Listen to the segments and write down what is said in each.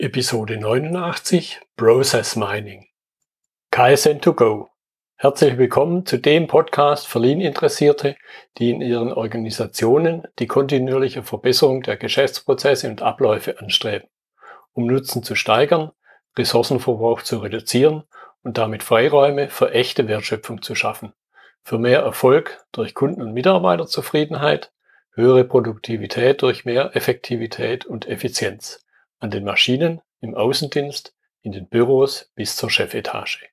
Episode 89 Process Mining. KSN2Go. Herzlich willkommen zu dem Podcast für Lean-Interessierte, die in ihren Organisationen die kontinuierliche Verbesserung der Geschäftsprozesse und Abläufe anstreben, um Nutzen zu steigern, Ressourcenverbrauch zu reduzieren und damit Freiräume für echte Wertschöpfung zu schaffen, für mehr Erfolg durch Kunden- und Mitarbeiterzufriedenheit, höhere Produktivität durch mehr Effektivität und Effizienz an den Maschinen, im Außendienst, in den Büros bis zur Chefetage.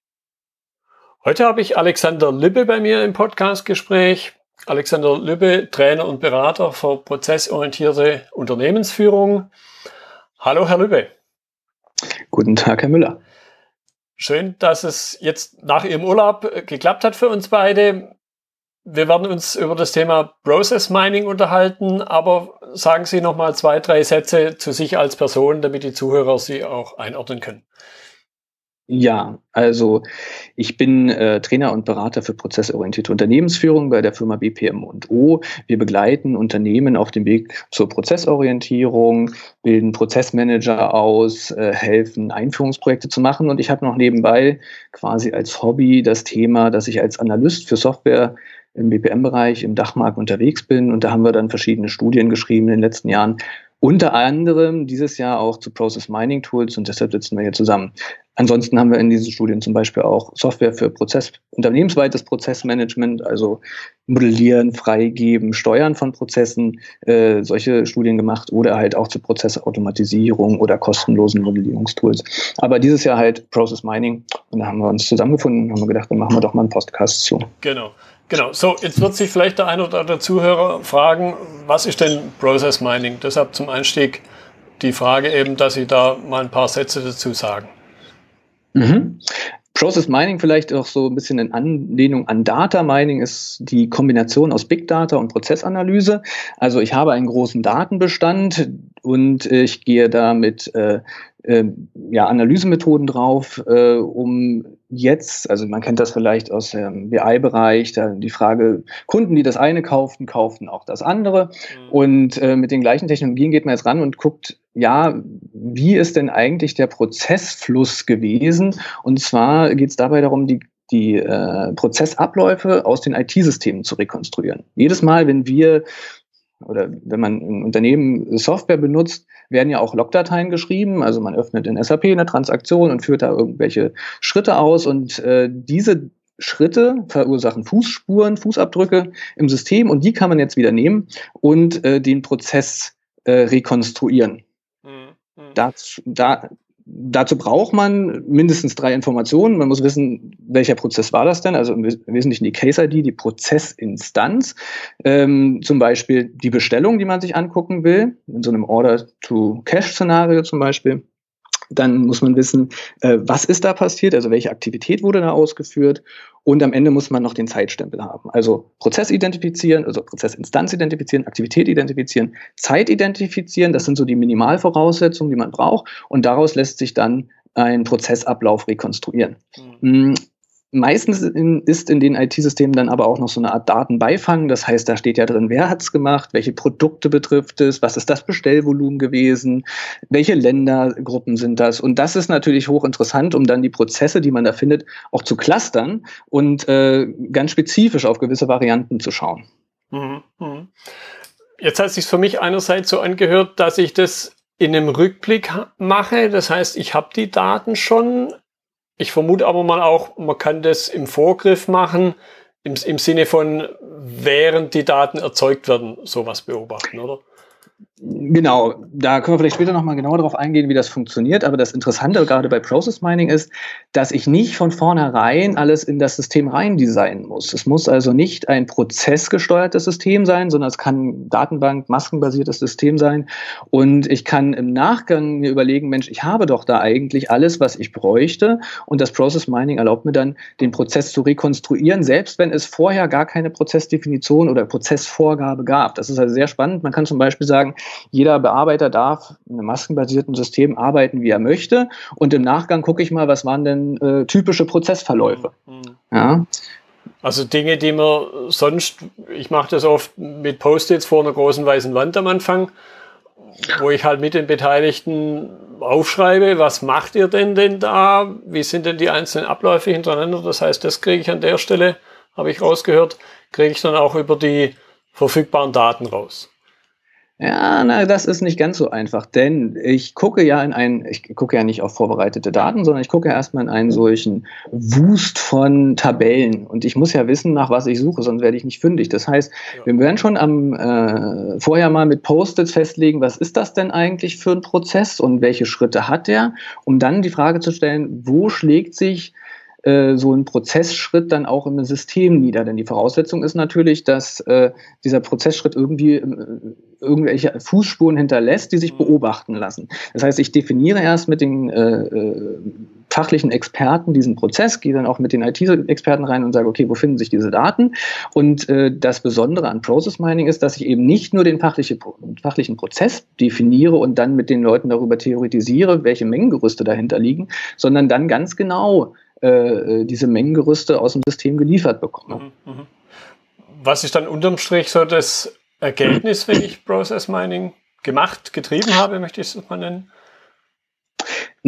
Heute habe ich Alexander Lübbe bei mir im Podcastgespräch. Alexander Lübbe, Trainer und Berater für prozessorientierte Unternehmensführung. Hallo, Herr Lübbe. Guten Tag, Herr Müller. Schön, dass es jetzt nach Ihrem Urlaub geklappt hat für uns beide. Wir werden uns über das Thema Process Mining unterhalten, aber sagen Sie noch mal zwei, drei Sätze zu sich als Person, damit die Zuhörer Sie auch einordnen können. Ja, also ich bin äh, Trainer und Berater für prozessorientierte Unternehmensführung bei der Firma BPM&O. Wir begleiten Unternehmen auf dem Weg zur Prozessorientierung, bilden Prozessmanager aus, äh, helfen Einführungsprojekte zu machen und ich habe noch nebenbei quasi als Hobby das Thema, dass ich als Analyst für Software im BPM-Bereich im Dachmarkt unterwegs bin. Und da haben wir dann verschiedene Studien geschrieben in den letzten Jahren. Unter anderem dieses Jahr auch zu Process Mining Tools und deshalb sitzen wir hier zusammen. Ansonsten haben wir in diesen Studien zum Beispiel auch Software für Prozess, unternehmensweites Prozessmanagement, also Modellieren, Freigeben, Steuern von Prozessen, äh, solche Studien gemacht oder halt auch zu Prozessautomatisierung oder kostenlosen Modellierungstools. Aber dieses Jahr halt Process Mining und da haben wir uns zusammengefunden und haben gedacht, dann machen wir doch mal einen Podcast zu. Genau. Genau, so jetzt wird sich vielleicht der ein oder andere Zuhörer fragen, was ist denn Process Mining? Deshalb zum Einstieg die Frage eben, dass Sie da mal ein paar Sätze dazu sagen. Mhm. Process Mining vielleicht auch so ein bisschen in Anlehnung an Data Mining ist die Kombination aus Big Data und Prozessanalyse. Also ich habe einen großen Datenbestand und ich gehe da mit äh, äh, ja, Analysemethoden drauf, äh, um jetzt, also man kennt das vielleicht aus dem BI-Bereich, da die Frage, Kunden, die das eine kauften, kauften auch das andere. Mhm. Und äh, mit den gleichen Technologien geht man jetzt ran und guckt, ja, wie ist denn eigentlich der Prozessfluss gewesen? Und zwar geht es dabei darum, die die äh, Prozessabläufe aus den IT-Systemen zu rekonstruieren. Jedes Mal, wenn wir oder wenn man ein Unternehmen Software benutzt, werden ja auch Logdateien geschrieben. Also man öffnet in SAP eine Transaktion und führt da irgendwelche Schritte aus und äh, diese Schritte verursachen Fußspuren, Fußabdrücke im System und die kann man jetzt wieder nehmen und äh, den Prozess äh, rekonstruieren. Mhm. mhm. Das, da, Dazu braucht man mindestens drei Informationen. Man muss wissen, welcher Prozess war das denn? Also im Wesentlichen die Case-ID, die Prozessinstanz, ähm, zum Beispiel die Bestellung, die man sich angucken will, in so einem Order-to-Cash-Szenario zum Beispiel. Dann muss man wissen, äh, was ist da passiert, also welche Aktivität wurde da ausgeführt. Und am Ende muss man noch den Zeitstempel haben. Also Prozess identifizieren, also Prozessinstanz identifizieren, Aktivität identifizieren, Zeit identifizieren. Das sind so die Minimalvoraussetzungen, die man braucht. Und daraus lässt sich dann ein Prozessablauf rekonstruieren. Mhm. Meistens in, ist in den IT-Systemen dann aber auch noch so eine Art Datenbeifang. Das heißt, da steht ja drin, wer hat's gemacht, welche Produkte betrifft es, was ist das Bestellvolumen gewesen, welche Ländergruppen sind das. Und das ist natürlich hochinteressant, um dann die Prozesse, die man da findet, auch zu clustern und äh, ganz spezifisch auf gewisse Varianten zu schauen. Mhm, mhm. Jetzt hat es sich für mich einerseits so angehört, dass ich das in einem Rückblick mache. Das heißt, ich habe die Daten schon, ich vermute aber mal auch, man kann das im Vorgriff machen, im, im Sinne von, während die Daten erzeugt werden, sowas beobachten, oder? Genau, da können wir vielleicht später nochmal genauer darauf eingehen, wie das funktioniert. Aber das Interessante gerade bei Process Mining ist, dass ich nicht von vornherein alles in das System rein designen muss. Es muss also nicht ein prozessgesteuertes System sein, sondern es kann Datenbank, maskenbasiertes System sein. Und ich kann im Nachgang mir überlegen, Mensch, ich habe doch da eigentlich alles, was ich bräuchte. Und das Process Mining erlaubt mir dann, den Prozess zu rekonstruieren, selbst wenn es vorher gar keine Prozessdefinition oder Prozessvorgabe gab. Das ist also sehr spannend. Man kann zum Beispiel sagen, jeder Bearbeiter darf in einem maskenbasierten System arbeiten, wie er möchte. Und im Nachgang gucke ich mal, was waren denn äh, typische Prozessverläufe. Mhm. Ja. Also Dinge, die man sonst, ich mache das oft mit Post-its vor einer großen weißen Wand am Anfang, wo ich halt mit den Beteiligten aufschreibe, was macht ihr denn denn da? Wie sind denn die einzelnen Abläufe hintereinander? Das heißt, das kriege ich an der Stelle, habe ich rausgehört, kriege ich dann auch über die verfügbaren Daten raus. Ja, na, das ist nicht ganz so einfach, denn ich gucke ja in einen, ich gucke ja nicht auf vorbereitete Daten, sondern ich gucke erstmal in einen solchen Wust von Tabellen und ich muss ja wissen, nach was ich suche, sonst werde ich nicht fündig. Das heißt, ja. wir werden schon am äh, vorher mal mit Post-its festlegen, was ist das denn eigentlich für ein Prozess und welche Schritte hat der, um dann die Frage zu stellen, wo schlägt sich äh, so ein Prozessschritt dann auch im System nieder. Denn die Voraussetzung ist natürlich, dass äh, dieser Prozessschritt irgendwie äh, irgendwelche Fußspuren hinterlässt, die sich mhm. beobachten lassen. Das heißt, ich definiere erst mit den äh, äh, fachlichen Experten diesen Prozess, gehe dann auch mit den IT-Experten rein und sage, okay, wo finden sich diese Daten? Und äh, das Besondere an Process Mining ist, dass ich eben nicht nur den fachliche, fachlichen Prozess definiere und dann mit den Leuten darüber theoretisiere, welche Mengengerüste dahinter liegen, sondern dann ganz genau äh, äh, diese Mengengerüste aus dem System geliefert bekomme. Mhm, mhm. Was ist dann unterm Strich so das Ergebnis, wenn ich Process Mining gemacht, getrieben habe, möchte ich es mal nennen?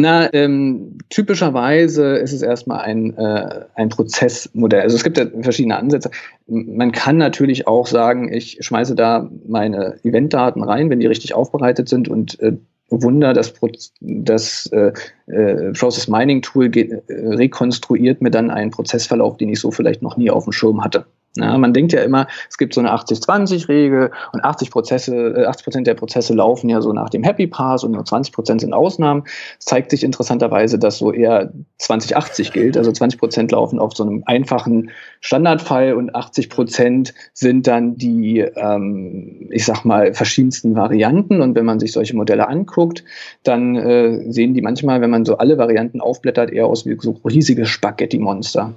Na, ähm, typischerweise ist es erstmal ein, äh, ein Prozessmodell. Also es gibt ja verschiedene Ansätze. Man kann natürlich auch sagen, ich schmeiße da meine Eventdaten rein, wenn die richtig aufbereitet sind und äh, Wunder, das, das äh, äh, Process Mining Tool äh, rekonstruiert mir dann einen Prozessverlauf, den ich so vielleicht noch nie auf dem Schirm hatte. Ja, man denkt ja immer, es gibt so eine 80-20-Regel und 80 Prozesse, 80 äh, Prozent der Prozesse laufen ja so nach dem Happy Pass und nur 20 Prozent sind Ausnahmen. Es zeigt sich interessanterweise, dass so eher 20-80 gilt. Also 20 Prozent laufen auf so einem einfachen Standardfall und 80 Prozent sind dann die, ähm, ich sag mal, verschiedensten Varianten. Und wenn man sich solche Modelle anguckt, dann äh, sehen die manchmal, wenn man so alle Varianten aufblättert, eher aus wie so riesige Spaghetti-Monster.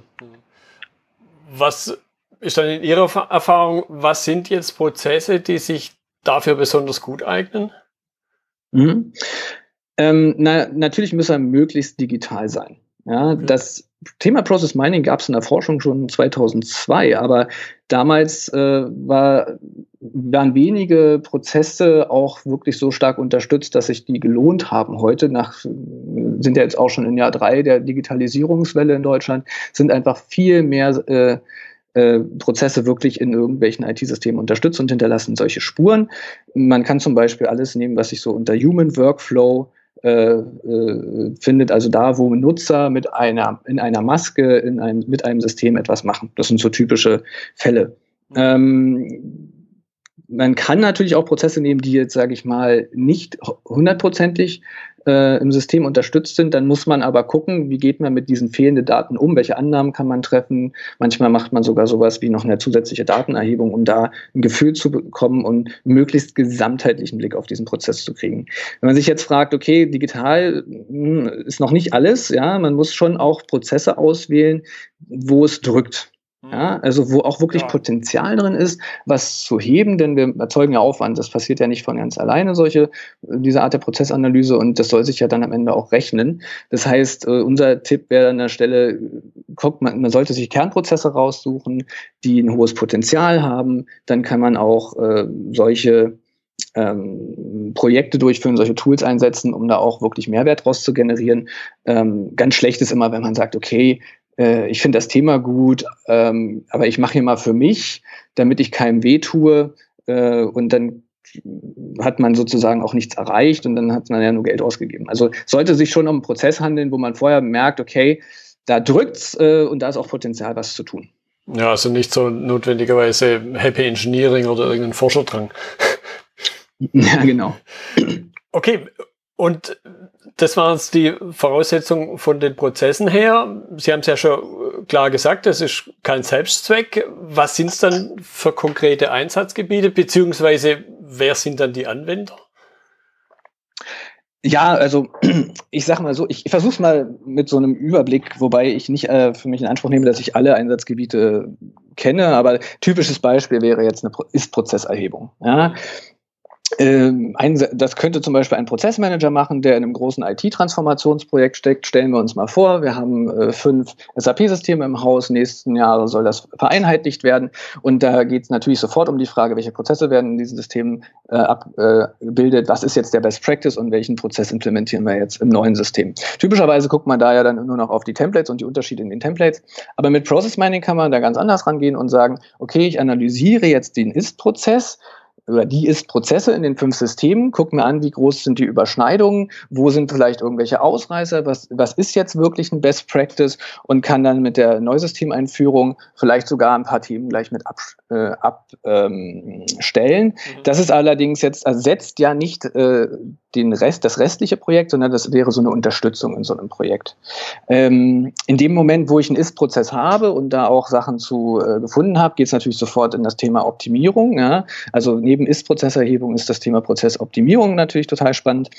Was ist dann in Ihrer Erfahrung, was sind jetzt Prozesse, die sich dafür besonders gut eignen? Mhm. Ähm, na, natürlich müssen er möglichst digital sein. Ja, mhm. Das Thema Process Mining gab es in der Forschung schon 2002, aber damals äh, war, waren wenige Prozesse auch wirklich so stark unterstützt, dass sich die gelohnt haben. Heute nach, sind ja jetzt auch schon in Jahr drei der Digitalisierungswelle in Deutschland, sind einfach viel mehr äh, äh, Prozesse wirklich in irgendwelchen IT-Systemen unterstützt und hinterlassen solche Spuren. Man kann zum Beispiel alles nehmen, was sich so unter Human Workflow äh, äh, findet, also da, wo Nutzer mit einer, in einer Maske, in einem, mit einem System etwas machen. Das sind so typische Fälle. Ähm, man kann natürlich auch Prozesse nehmen, die jetzt, sage ich mal, nicht hundertprozentig äh, im System unterstützt sind, dann muss man aber gucken, wie geht man mit diesen fehlenden Daten um, welche Annahmen kann man treffen. Manchmal macht man sogar sowas wie noch eine zusätzliche Datenerhebung, um da ein Gefühl zu bekommen und möglichst gesamtheitlichen Blick auf diesen Prozess zu kriegen. Wenn man sich jetzt fragt, okay, digital hm, ist noch nicht alles, ja, man muss schon auch Prozesse auswählen, wo es drückt. Ja, also wo auch wirklich ja. Potenzial drin ist, was zu heben, denn wir erzeugen ja Aufwand. Das passiert ja nicht von ganz alleine, solche, diese Art der Prozessanalyse und das soll sich ja dann am Ende auch rechnen. Das heißt, äh, unser Tipp wäre an der Stelle, guckt man, man sollte sich Kernprozesse raussuchen, die ein hohes Potenzial haben. Dann kann man auch äh, solche ähm, Projekte durchführen, solche Tools einsetzen, um da auch wirklich Mehrwert raus zu generieren. Ähm, ganz schlecht ist immer, wenn man sagt, okay, äh, ich finde das Thema gut, ähm, aber ich mache hier mal für mich, damit ich keinem weh tue äh, und dann hat man sozusagen auch nichts erreicht und dann hat man ja nur Geld ausgegeben. Also sollte sich schon um einen Prozess handeln, wo man vorher merkt, okay, da drückt's äh, und da ist auch Potenzial, was zu tun. Ja, also nicht so notwendigerweise Happy Engineering oder irgendein Forscherdrang. Ja, genau. Okay, und das waren die Voraussetzungen von den Prozessen her. Sie haben es ja schon klar gesagt, das ist kein Selbstzweck. Was sind es dann für konkrete Einsatzgebiete, beziehungsweise wer sind dann die Anwender? Ja, also ich sage mal so, ich, ich versuche es mal mit so einem Überblick, wobei ich nicht äh, für mich in Anspruch nehme, dass ich alle Einsatzgebiete kenne, aber typisches Beispiel wäre jetzt eine ist Prozesserhebung. Ja? Ähm, ein, das könnte zum Beispiel ein Prozessmanager machen, der in einem großen IT-Transformationsprojekt steckt. Stellen wir uns mal vor, wir haben äh, fünf SAP-Systeme im Haus. Nächsten Jahre soll das vereinheitlicht werden. Und da geht es natürlich sofort um die Frage, welche Prozesse werden in diesen Systemen äh, abgebildet, was ist jetzt der Best Practice und welchen Prozess implementieren wir jetzt im neuen System. Typischerweise guckt man da ja dann nur noch auf die Templates und die Unterschiede in den Templates. Aber mit Process Mining kann man da ganz anders rangehen und sagen, okay, ich analysiere jetzt den Ist-Prozess oder die ist Prozesse in den fünf Systemen, guck mir an, wie groß sind die Überschneidungen, wo sind vielleicht irgendwelche Ausreißer, was, was ist jetzt wirklich ein Best Practice und kann dann mit der Neusystemeinführung vielleicht sogar ein paar Themen gleich mit abstellen. Ab, äh, ähm, mhm. Das ist allerdings jetzt, ersetzt ja nicht äh, den Rest, das restliche Projekt, sondern das wäre so eine Unterstützung in so einem Projekt. Ähm, in dem Moment, wo ich einen Ist-Prozess habe und da auch Sachen zu äh, gefunden habe, geht es natürlich sofort in das Thema Optimierung. Ja? Also neben Ist-Prozesserhebung ist das Thema Prozessoptimierung natürlich total spannend.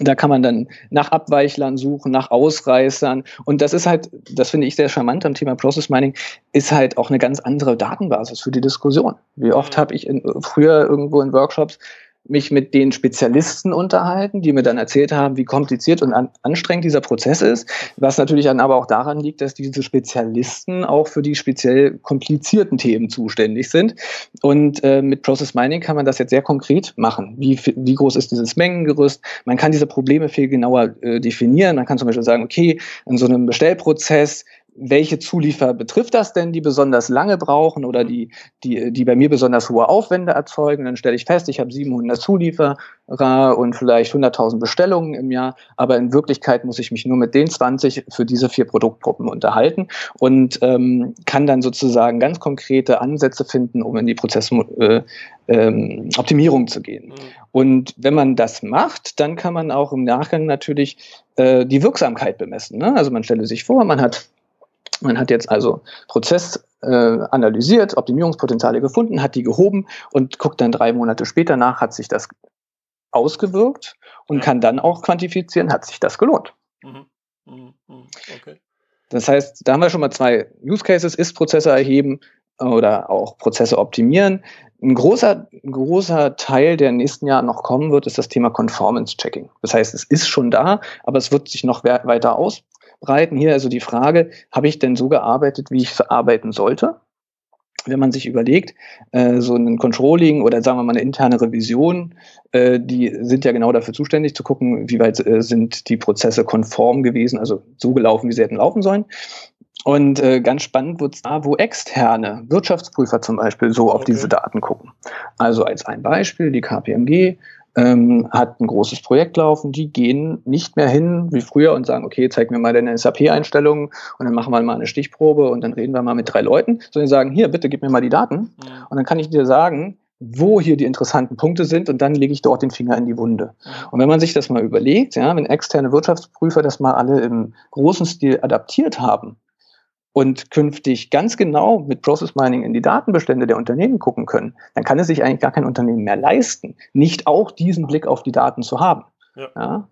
Da kann man dann nach Abweichlern suchen, nach Ausreißern. Und das ist halt, das finde ich sehr charmant am Thema Process Mining, ist halt auch eine ganz andere Datenbasis für die Diskussion. Wie oft mhm. habe ich in, früher irgendwo in Workshops mich mit den Spezialisten unterhalten, die mir dann erzählt haben, wie kompliziert und an, anstrengend dieser Prozess ist, was natürlich dann aber auch daran liegt, dass diese Spezialisten auch für die speziell komplizierten Themen zuständig sind. Und äh, mit Process Mining kann man das jetzt sehr konkret machen. Wie, wie groß ist dieses Mengengerüst? Man kann diese Probleme viel genauer äh, definieren. Man kann zum Beispiel sagen, okay, in so einem Bestellprozess welche Zulieferer betrifft das denn, die besonders lange brauchen oder die, die, die bei mir besonders hohe Aufwände erzeugen. Dann stelle ich fest, ich habe 700 Zulieferer und vielleicht 100.000 Bestellungen im Jahr, aber in Wirklichkeit muss ich mich nur mit den 20 für diese vier Produktgruppen unterhalten und ähm, kann dann sozusagen ganz konkrete Ansätze finden, um in die Prozessoptimierung äh, ähm, zu gehen. Mhm. Und wenn man das macht, dann kann man auch im Nachgang natürlich äh, die Wirksamkeit bemessen. Ne? Also man stelle sich vor, man hat man hat jetzt also Prozess äh, analysiert, Optimierungspotenziale gefunden, hat die gehoben und guckt dann drei Monate später nach, hat sich das ausgewirkt und ja. kann dann auch quantifizieren, hat sich das gelohnt. Mhm. Mhm. mhm. Okay. Das heißt, da haben wir schon mal zwei Use Cases, ist Prozesse erheben oder auch Prozesse optimieren. Ein großer, großer Teil, der in den nächsten Jahren noch kommen wird, ist das Thema Conformance Checking. Das heißt, es ist schon da, aber es wird sich noch weiter aus, breiten. Hier also die Frage, habe ich denn so gearbeitet, wie ich arbeiten sollte? Wenn man sich überlegt, äh, so ein Controlling oder sagen wir mal eine interne Revision, äh, die sind ja genau dafür zuständig zu gucken, wie weit äh, sind die Prozesse konform gewesen, also so gelaufen, wie sie hätten laufen sollen. Und äh, ganz spannend wird es da, wo externe Wirtschaftsprüfer zum Beispiel so auf okay. diese Daten gucken. Also als ein Beispiel, die KPMG ähm, hat ein großes Projekt laufen, die gehen nicht mehr hin wie früher und sagen, okay, zeig mir mal deine SAP-Einstellungen und dann machen wir mal eine Stichprobe und dann reden wir mal mit drei Leuten, sondern sagen, hier, bitte gib mir mal die Daten ja. und dann kann ich dir sagen, wo hier die interessanten Punkte sind und dann lege ich dort den Finger in die Wunde. Und wenn man sich das mal überlegt, ja, wenn externe Wirtschaftsprüfer das mal alle im großen Stil adaptiert haben, und künftig ganz genau mit Process Mining in die Datenbestände der Unternehmen gucken können, dann kann es sich eigentlich gar kein Unternehmen mehr leisten, nicht auch diesen Blick auf die Daten zu haben. Ja. ja?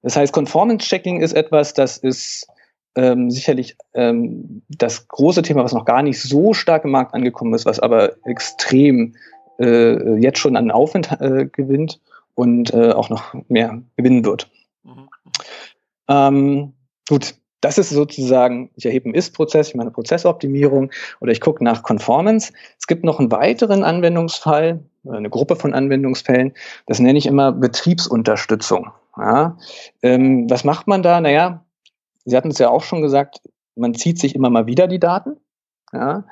Das heißt, Conformance Checking ist etwas, das ist ähm, sicherlich ähm, das große Thema, was noch gar nicht so stark im Markt angekommen ist, was aber extrem äh, jetzt schon an Aufwand äh, gewinnt und äh, auch noch mehr gewinnen wird. Mhm. Ähm, gut, das ist sozusagen, ich erhebe einen Ist-Prozess, ich meine Prozessoptimierung oder ich gucke nach Conformance. Es gibt noch einen weiteren Anwendungsfall, eine Gruppe von Anwendungsfällen, das nenne ich immer Betriebsunterstützung. Ja, ähm, was macht man da? Naja, Sie hatten es ja auch schon gesagt, man zieht sich immer mal wieder die Daten. Ja,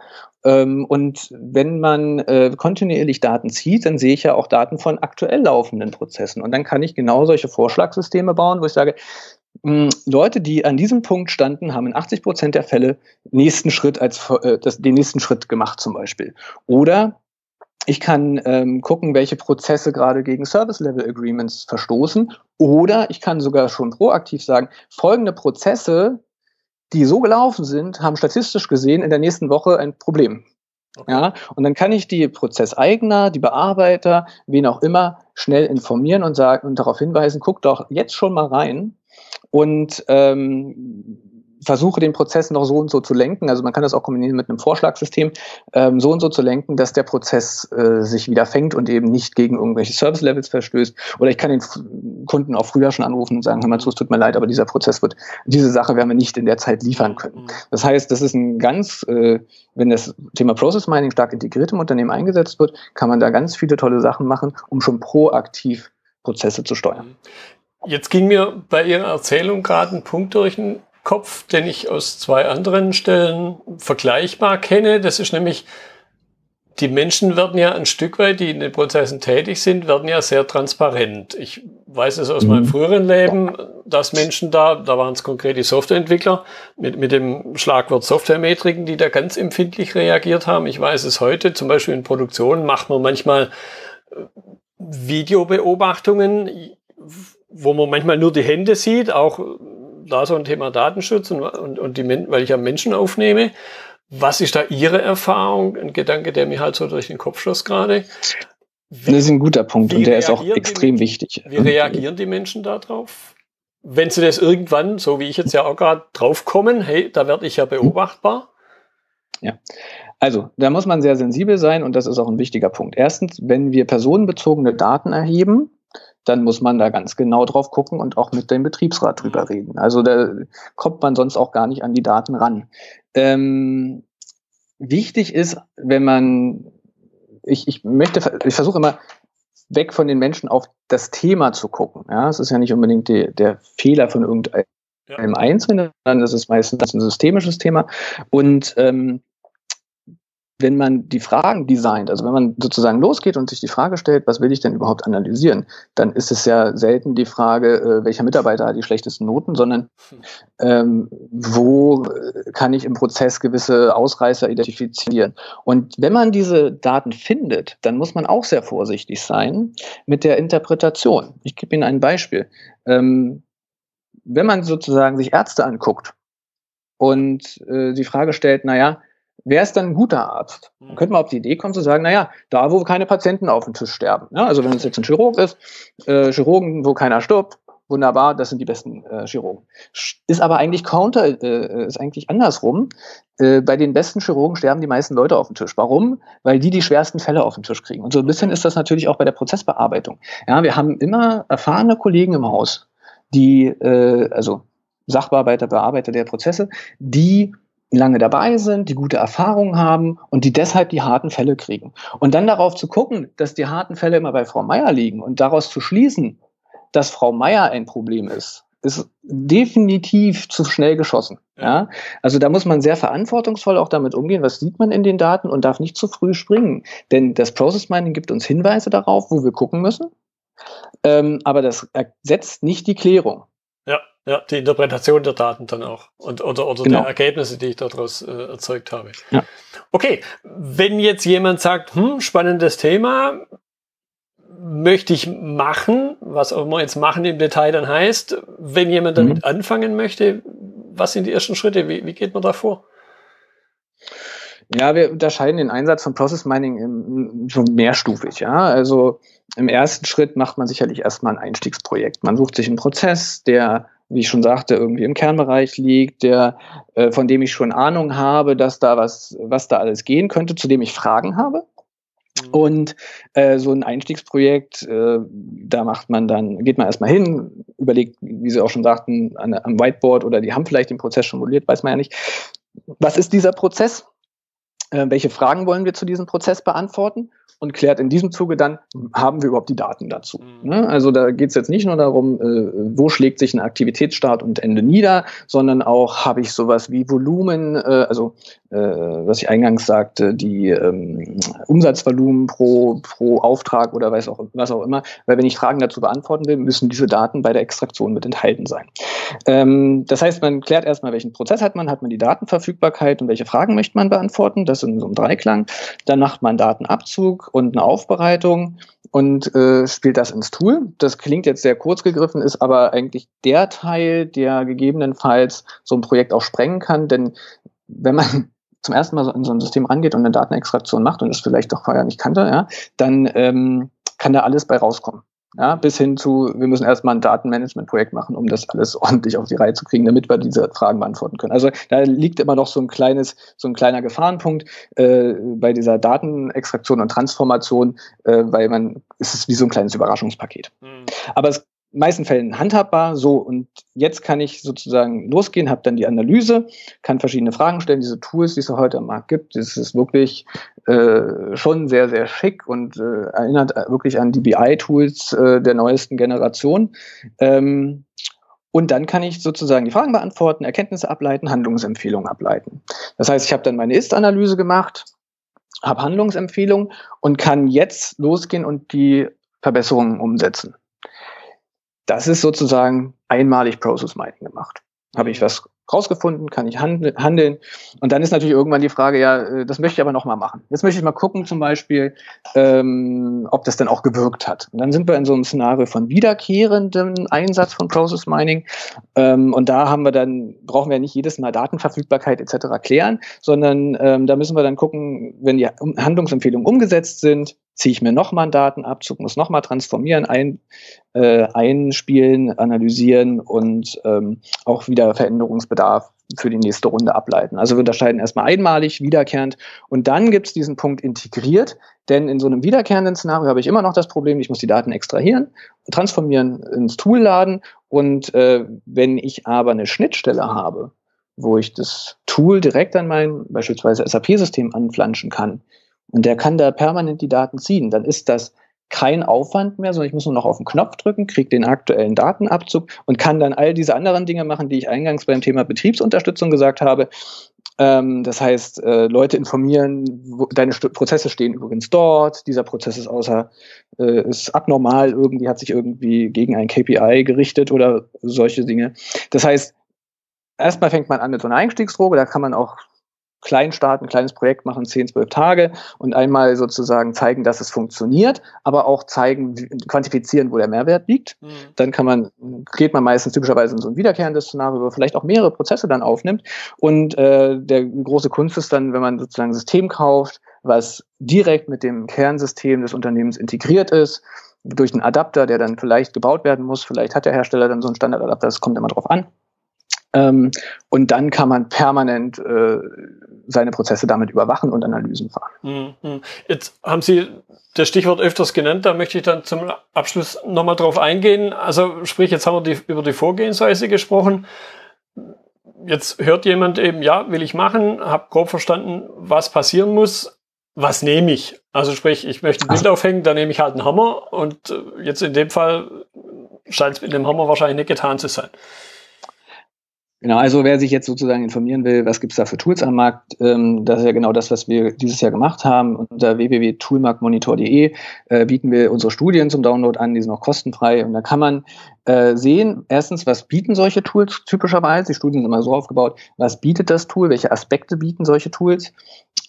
ähm, und wenn man äh, kontinuierlich Daten zieht, dann sehe ich ja auch Daten von aktuell laufenden Prozessen. Und dann kann ich genau solche Vorschlagssysteme bauen, wo ich sage, Leute, die an diesem Punkt standen, haben in 80 Prozent der Fälle nächsten Schritt als äh, das, den nächsten Schritt gemacht zum Beispiel. Oder ich kann ähm, gucken, welche Prozesse gerade gegen Service Level Agreements verstoßen. Oder ich kann sogar schon proaktiv sagen, folgende Prozesse, die so gelaufen sind, haben statistisch gesehen in der nächsten Woche ein Problem. Okay. Ja, und dann kann ich die Prozesseigner, die Bearbeiter, wen auch immer, schnell informieren und sagen und darauf hinweisen, guck doch jetzt schon mal rein, und ähm, versuche den Prozess noch so und so zu lenken, also man kann das auch kombinieren mit einem Vorschlagssystem, ähm, so und so zu lenken, dass der Prozess äh, sich wieder fängt und eben nicht gegen irgendwelche Service-Levels verstößt. Oder ich kann den Kunden auch früher schon anrufen und sagen, hör mal zu, es tut mir leid, aber dieser Prozess wird, diese Sache werden wir nicht in der Zeit liefern können. Mhm. Das heißt, das ist ein ganz, äh, wenn das Thema Process Mining stark integriert im Unternehmen eingesetzt wird, kann man da ganz viele tolle Sachen machen, um schon proaktiv Prozesse zu steuern. Jetzt ging mir bei Ihrer Erzählung gerade ein Punkt durch den Kopf, den ich aus zwei anderen Stellen vergleichbar kenne. Das ist nämlich, die Menschen werden ja ein Stück weit, die in den Prozessen tätig sind, werden ja sehr transparent. Ich weiß es aus mhm. meinem früheren Leben, dass Menschen da, da waren es konkret die Softwareentwickler mit, mit dem Schlagwort Softwaremetriken, die da ganz empfindlich reagiert haben. Ich weiß es heute, zum Beispiel in Produktion macht man manchmal äh, Videobeobachtungen, wo man manchmal nur die Hände sieht, auch da so ein Thema Datenschutz und, und, und die, weil ich ja Menschen aufnehme. Was ist da Ihre Erfahrung? Ein Gedanke, der mir halt so durch den Kopf schoss gerade. Wie, das ist ein guter Punkt und der ist auch extrem die, wichtig. Wie reagieren die Menschen darauf? Wenn sie das irgendwann, so wie ich jetzt ja auch gerade draufkommen, hey, da werde ich ja beobachtbar. Ja, also da muss man sehr sensibel sein und das ist auch ein wichtiger Punkt. Erstens, wenn wir personenbezogene Daten erheben, dann muss man da ganz genau drauf gucken und auch mit dem Betriebsrat drüber mhm. reden. Also da kommt man sonst auch gar nicht an die Daten ran. Ähm, wichtig ist, wenn man, ich, ich möchte, ich versuche immer weg von den Menschen auf das Thema zu gucken. Ja, es ist ja nicht unbedingt die, der Fehler von irgendeinem ja. Einzelnen, sondern das ist meistens ein systemisches Thema. Und ähm, wenn man die Fragen designt, also wenn man sozusagen losgeht und sich die Frage stellt, was will ich denn überhaupt analysieren, dann ist es ja selten die Frage, äh, welcher Mitarbeiter hat die schlechtesten Noten, sondern ähm, wo kann ich im Prozess gewisse Ausreißer identifizieren. Und wenn man diese Daten findet, dann muss man auch sehr vorsichtig sein mit der Interpretation. Ich gebe Ihnen ein Beispiel. Ähm, wenn man sozusagen sich Ärzte anguckt und äh, die Frage stellt, naja, wer ist dann ein guter Arzt? Dann könnte man auf die Idee kommen zu sagen, naja, da wo keine Patienten auf dem Tisch sterben. Ja, also wenn es jetzt ein Chirurg ist, äh, Chirurgen, wo keiner stirbt, wunderbar, das sind die besten äh, Chirurgen. Ist aber eigentlich counter, äh, ist eigentlich andersrum. Äh, bei den besten Chirurgen sterben die meisten Leute auf dem Tisch. Warum? Weil die die schwersten Fälle auf dem Tisch kriegen. Und so ein bisschen ist das natürlich auch bei der Prozessbearbeitung. Ja, wir haben immer erfahrene Kollegen im Haus, die, äh, also Sachbearbeiter, Bearbeiter der Prozesse, die lange dabei sind, die gute Erfahrungen haben und die deshalb die harten Fälle kriegen. Und dann darauf zu gucken, dass die harten Fälle immer bei Frau Meier liegen und daraus zu schließen, dass Frau Meier ein Problem ist, ist definitiv zu schnell geschossen. Ja? Also da muss man sehr verantwortungsvoll auch damit umgehen, was sieht man in den Daten und darf nicht zu früh springen. Denn das Process Mining gibt uns Hinweise darauf, wo wir gucken müssen. Ähm, aber das ersetzt nicht die Klärung. Ja, die Interpretation der Daten dann auch und oder, oder genau. der Ergebnisse, die ich daraus äh, erzeugt habe. Ja. Okay, wenn jetzt jemand sagt, hm, spannendes Thema, möchte ich machen, was auch immer jetzt machen im Detail dann heißt, wenn jemand damit mhm. anfangen möchte, was sind die ersten Schritte? Wie, wie geht man da vor? Ja, wir unterscheiden den Einsatz von Process Mining im, schon mehrstufig. Ja, also im ersten Schritt macht man sicherlich erstmal ein Einstiegsprojekt. Man sucht sich einen Prozess, der, wie ich schon sagte, irgendwie im Kernbereich liegt, der, äh, von dem ich schon Ahnung habe, dass da was, was da alles gehen könnte, zu dem ich Fragen habe. Mhm. Und äh, so ein Einstiegsprojekt, äh, da macht man dann, geht man erstmal hin, überlegt, wie Sie auch schon sagten, an, am Whiteboard oder die haben vielleicht den Prozess schon modelliert, weiß man ja nicht. Was ist dieser Prozess? Äh, welche Fragen wollen wir zu diesem Prozess beantworten? und klärt in diesem Zuge dann, haben wir überhaupt die Daten dazu. Mhm. Ne? Also da geht es jetzt nicht nur darum, äh, wo schlägt sich ein Aktivitätsstart und Ende nieder, sondern auch, habe ich sowas wie Volumen, äh, also äh, was ich eingangs sagte, die ähm, Umsatzvolumen pro, pro Auftrag oder weiß auch, was auch immer. Weil wenn ich Fragen dazu beantworten will, müssen diese Daten bei der Extraktion mit enthalten sein. Ähm, das heißt, man klärt erstmal, welchen Prozess hat man, hat man die Datenverfügbarkeit und welche Fragen möchte man beantworten. Das ist in so einem Dreiklang. Dann macht man Datenabzug und eine Aufbereitung und äh, spielt das ins Tool. Das klingt jetzt sehr kurz gegriffen, ist aber eigentlich der Teil, der gegebenenfalls so ein Projekt auch sprengen kann, denn wenn man zum ersten Mal so in so ein System rangeht und eine Datenextraktion macht und es vielleicht doch vorher nicht kannte, ja, dann ähm, kann da alles bei rauskommen. Ja, bis hin zu, wir müssen erstmal ein Datenmanagement-Projekt machen, um das alles ordentlich auf die Reihe zu kriegen, damit wir diese Fragen beantworten können. Also da liegt immer noch so ein kleines, so ein kleiner Gefahrenpunkt äh, bei dieser Datenextraktion und Transformation, äh, weil man, es ist wie so ein kleines Überraschungspaket. Mhm. Aber es meisten Fällen handhabbar. So, und jetzt kann ich sozusagen losgehen, habe dann die Analyse, kann verschiedene Fragen stellen. Diese Tools, die es heute am Markt gibt, das ist wirklich äh, schon sehr, sehr schick und äh, erinnert wirklich an die BI-Tools äh, der neuesten Generation. Ähm, und dann kann ich sozusagen die Fragen beantworten, Erkenntnisse ableiten, Handlungsempfehlungen ableiten. Das heißt, ich habe dann meine Ist-Analyse gemacht, habe Handlungsempfehlungen und kann jetzt losgehen und die Verbesserungen umsetzen. Das ist sozusagen einmalig Process Mining gemacht. Habe ich was rausgefunden, kann ich handeln. Und dann ist natürlich irgendwann die Frage, ja, äh, das möchte ich aber nochmal machen. Jetzt möchte ich mal gucken, zum Beispiel, ähm, ob das dann auch gewirkt hat. Und dann sind wir in so einem Szenario von wiederkehrendem Einsatz von Process Mining. Ähm, und da haben wir dann, brauchen wir nicht jedes Mal Datenverfügbarkeit etc. klären, sondern ähm, da müssen wir dann gucken, wenn die Handlungsempfehlungen umgesetzt sind, ziehe ich mir nochmal einen Datenabzug, muss nochmal transformieren, ein, äh, einspielen, analysieren und ähm, auch wieder Veränderungsbedarf für die nächste Runde ableiten. Also wir unterscheiden erstmal einmalig, wiederkehrend und dann gibt es diesen Punkt integriert, denn in so einem wiederkehrenden Szenario habe ich immer noch das Problem, ich muss die Daten extrahieren, transformieren, ins Tool laden und äh, wenn ich aber eine Schnittstelle habe, wo ich das Tool direkt an mein beispielsweise SAP-System anflanschen kann, und der kann da permanent die Daten ziehen. Dann ist das kein Aufwand mehr, sondern ich muss nur noch auf den Knopf drücken, kriege den aktuellen Datenabzug und kann dann all diese anderen Dinge machen, die ich eingangs beim Thema Betriebsunterstützung gesagt habe. Ähm, das heißt, äh, Leute informieren, wo, deine St Prozesse stehen übrigens dort, dieser Prozess ist außer, äh, ist abnormal, irgendwie hat sich irgendwie gegen ein KPI gerichtet oder solche Dinge. Das heißt, erstmal fängt man an mit so einer Einstiegsdroge, da kann man auch klein starten, ein kleines Projekt machen, 10, 12 Tage und einmal sozusagen zeigen, dass es funktioniert, aber auch zeigen, quantifizieren, wo der Mehrwert liegt. Mhm. Dann kann man, geht man meistens typischerweise in so ein wiederkehrendes Szenario, wo vielleicht auch mehrere Prozesse dann aufnimmt. Und äh, der große Kunst ist dann, wenn man sozusagen ein System kauft, was direkt mit dem Kernsystem des Unternehmens integriert ist, durch einen Adapter, der dann vielleicht gebaut werden muss. Vielleicht hat der Hersteller dann so einen Standardadapter, das kommt immer drauf an. Ähm, und dann kann man permanent äh, seine Prozesse damit überwachen und Analysen fahren. Mhm. Jetzt haben Sie das Stichwort öfters genannt, da möchte ich dann zum Abschluss nochmal drauf eingehen. Also sprich, jetzt haben wir die, über die Vorgehensweise gesprochen. Jetzt hört jemand eben, ja, will ich machen, habe grob verstanden, was passieren muss. Was nehme ich? Also sprich, ich möchte ein Bild aufhängen, dann nehme ich halt einen Hammer und äh, jetzt in dem Fall scheint es mit dem Hammer wahrscheinlich nicht getan zu sein. Genau, also wer sich jetzt sozusagen informieren will, was gibt's da für Tools am Markt, ähm, das ist ja genau das, was wir dieses Jahr gemacht haben. Unter www.toolmarktmonitor.de äh, bieten wir unsere Studien zum Download an, die sind auch kostenfrei und da kann man äh, sehen, erstens, was bieten solche Tools typischerweise? Die Studien sind immer so aufgebaut, was bietet das Tool, welche Aspekte bieten solche Tools?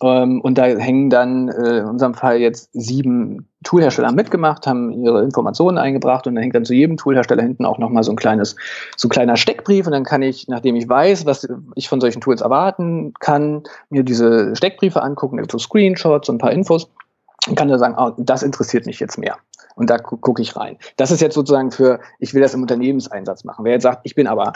Ähm, und da hängen dann äh, in unserem Fall jetzt sieben Toolhersteller mitgemacht, haben ihre Informationen eingebracht und dann hängt dann zu jedem Toolhersteller hinten auch nochmal so ein kleines, so ein kleiner Steckbrief und dann kann ich, nachdem ich weiß, was ich von solchen Tools erwarten kann, mir diese Steckbriefe angucken, so Screenshots und ein paar Infos und kann dann sagen, oh, das interessiert mich jetzt mehr. Und da gucke ich rein. Das ist jetzt sozusagen für, ich will das im Unternehmenseinsatz machen. Wer jetzt sagt, ich bin aber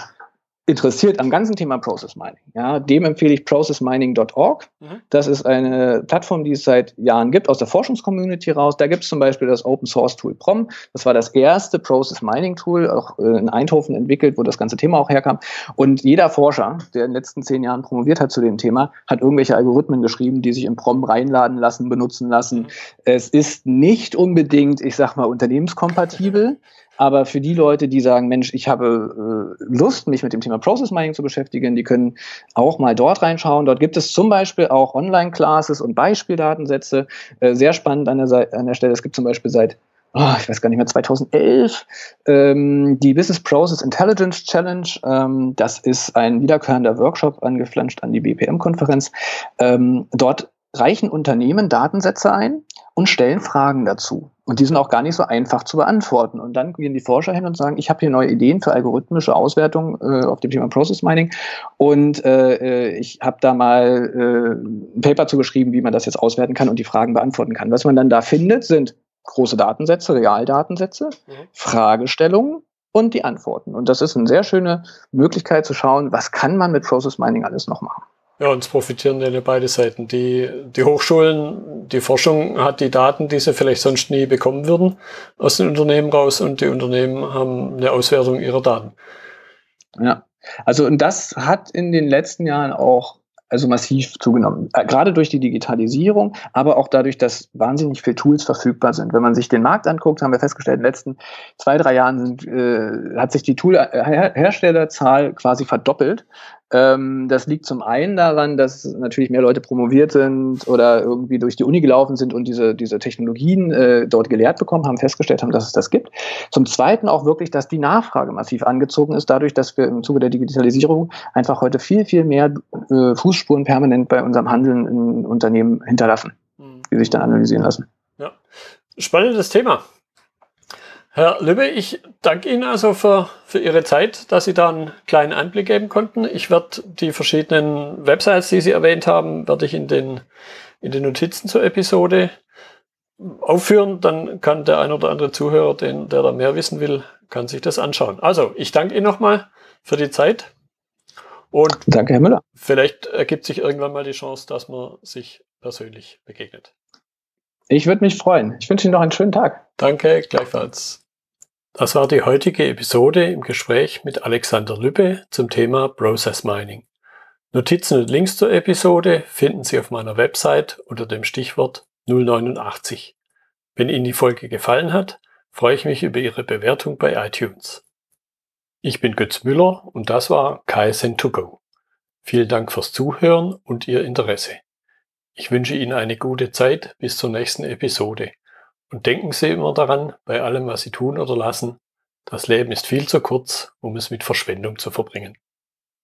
interessiert am ganzen Thema Process Mining, ja, dem empfehle ich processmining.org. Mhm. Das ist eine Plattform, die es seit Jahren gibt, aus der Forschungscommunity raus. Da gibt es zum Beispiel das Open Source Tool PROM. Das war das erste Process Mining Tool, auch äh, in Eindhoven entwickelt, wo das ganze Thema auch herkam. Und jeder Forscher, der in den letzten zehn Jahren promoviert hat zu dem Thema, hat irgendwelche Algorithmen geschrieben, die sich im PROM reinladen lassen, benutzen lassen. Mhm. Es ist nicht unbedingt, ich sag mal, unternehmenskompatibel. Aber für die Leute, die sagen, Mensch, ich habe äh, Lust, mich mit dem Thema Process Mining zu beschäftigen, die können auch mal dort reinschauen. Dort gibt es zum Beispiel auch Online-Classes und Beispieldatensätze. Äh, sehr spannend an der, an der Stelle. Es gibt zum Beispiel seit Oh, ich weiß gar nicht mehr, 2011, ähm, die Business Process Intelligence Challenge. Ähm, das ist ein wiederkehrender Workshop angeflanscht an die BPM-Konferenz. Ähm, dort reichen Unternehmen Datensätze ein und stellen Fragen dazu. Und die sind auch gar nicht so einfach zu beantworten. Und dann gehen die Forscher hin und sagen, ich habe hier neue Ideen für algorithmische Auswertung äh, auf dem Thema Process Mining. Und äh, äh ich habe da mal äh, ein Paper zugeschrieben, wie man das jetzt auswerten kann und die Fragen beantworten kann. Was man dann da findet, sind große Datensätze, Realdatensätze, mhm. Fragestellungen und die Antworten. Und das ist eine sehr schöne Möglichkeit zu schauen, was kann man mit Process Mining alles noch machen. Ja, und es profitieren ja beide Seiten. Die, die Hochschulen, die Forschung hat die Daten, die sie vielleicht sonst nie bekommen würden, aus den Unternehmen raus und die Unternehmen haben eine Auswertung ihrer Daten. Ja, also und das hat in den letzten Jahren auch also massiv zugenommen. Äh, gerade durch die Digitalisierung, aber auch dadurch, dass wahnsinnig viele Tools verfügbar sind. Wenn man sich den Markt anguckt, haben wir festgestellt, in den letzten zwei, drei Jahren sind, äh, hat sich die Tool-Herstellerzahl quasi verdoppelt. Ähm, das liegt zum einen daran, dass natürlich mehr Leute promoviert sind oder irgendwie durch die Uni gelaufen sind und diese, diese Technologien äh, dort gelehrt bekommen haben, festgestellt haben, dass es das gibt. Zum zweiten auch wirklich, dass die Nachfrage massiv angezogen ist, dadurch, dass wir im Zuge der Digitalisierung einfach heute viel, viel mehr äh, Fußspuren permanent bei unserem Handeln in Unternehmen hinterlassen, mhm. die sich dann analysieren lassen. Ja, spannendes Thema. Herr Lübbe, ich danke Ihnen also für, für Ihre Zeit, dass Sie da einen kleinen Einblick geben konnten. Ich werde die verschiedenen Websites, die Sie erwähnt haben, werde ich in den, in den Notizen zur Episode aufführen. Dann kann der ein oder andere Zuhörer, den, der da mehr wissen will, kann sich das anschauen. Also, ich danke Ihnen nochmal für die Zeit. Und danke, Herr Müller. Vielleicht ergibt sich irgendwann mal die Chance, dass man sich persönlich begegnet. Ich würde mich freuen. Ich wünsche Ihnen noch einen schönen Tag. Danke, gleichfalls. Das war die heutige Episode im Gespräch mit Alexander Lübbe zum Thema Process Mining. Notizen und Links zur Episode finden Sie auf meiner Website unter dem Stichwort 089. Wenn Ihnen die Folge gefallen hat, freue ich mich über Ihre Bewertung bei iTunes. Ich bin Götz Müller und das war KSN2Go. Vielen Dank fürs Zuhören und Ihr Interesse. Ich wünsche Ihnen eine gute Zeit bis zur nächsten Episode. Und denken Sie immer daran, bei allem, was Sie tun oder lassen, das Leben ist viel zu kurz, um es mit Verschwendung zu verbringen.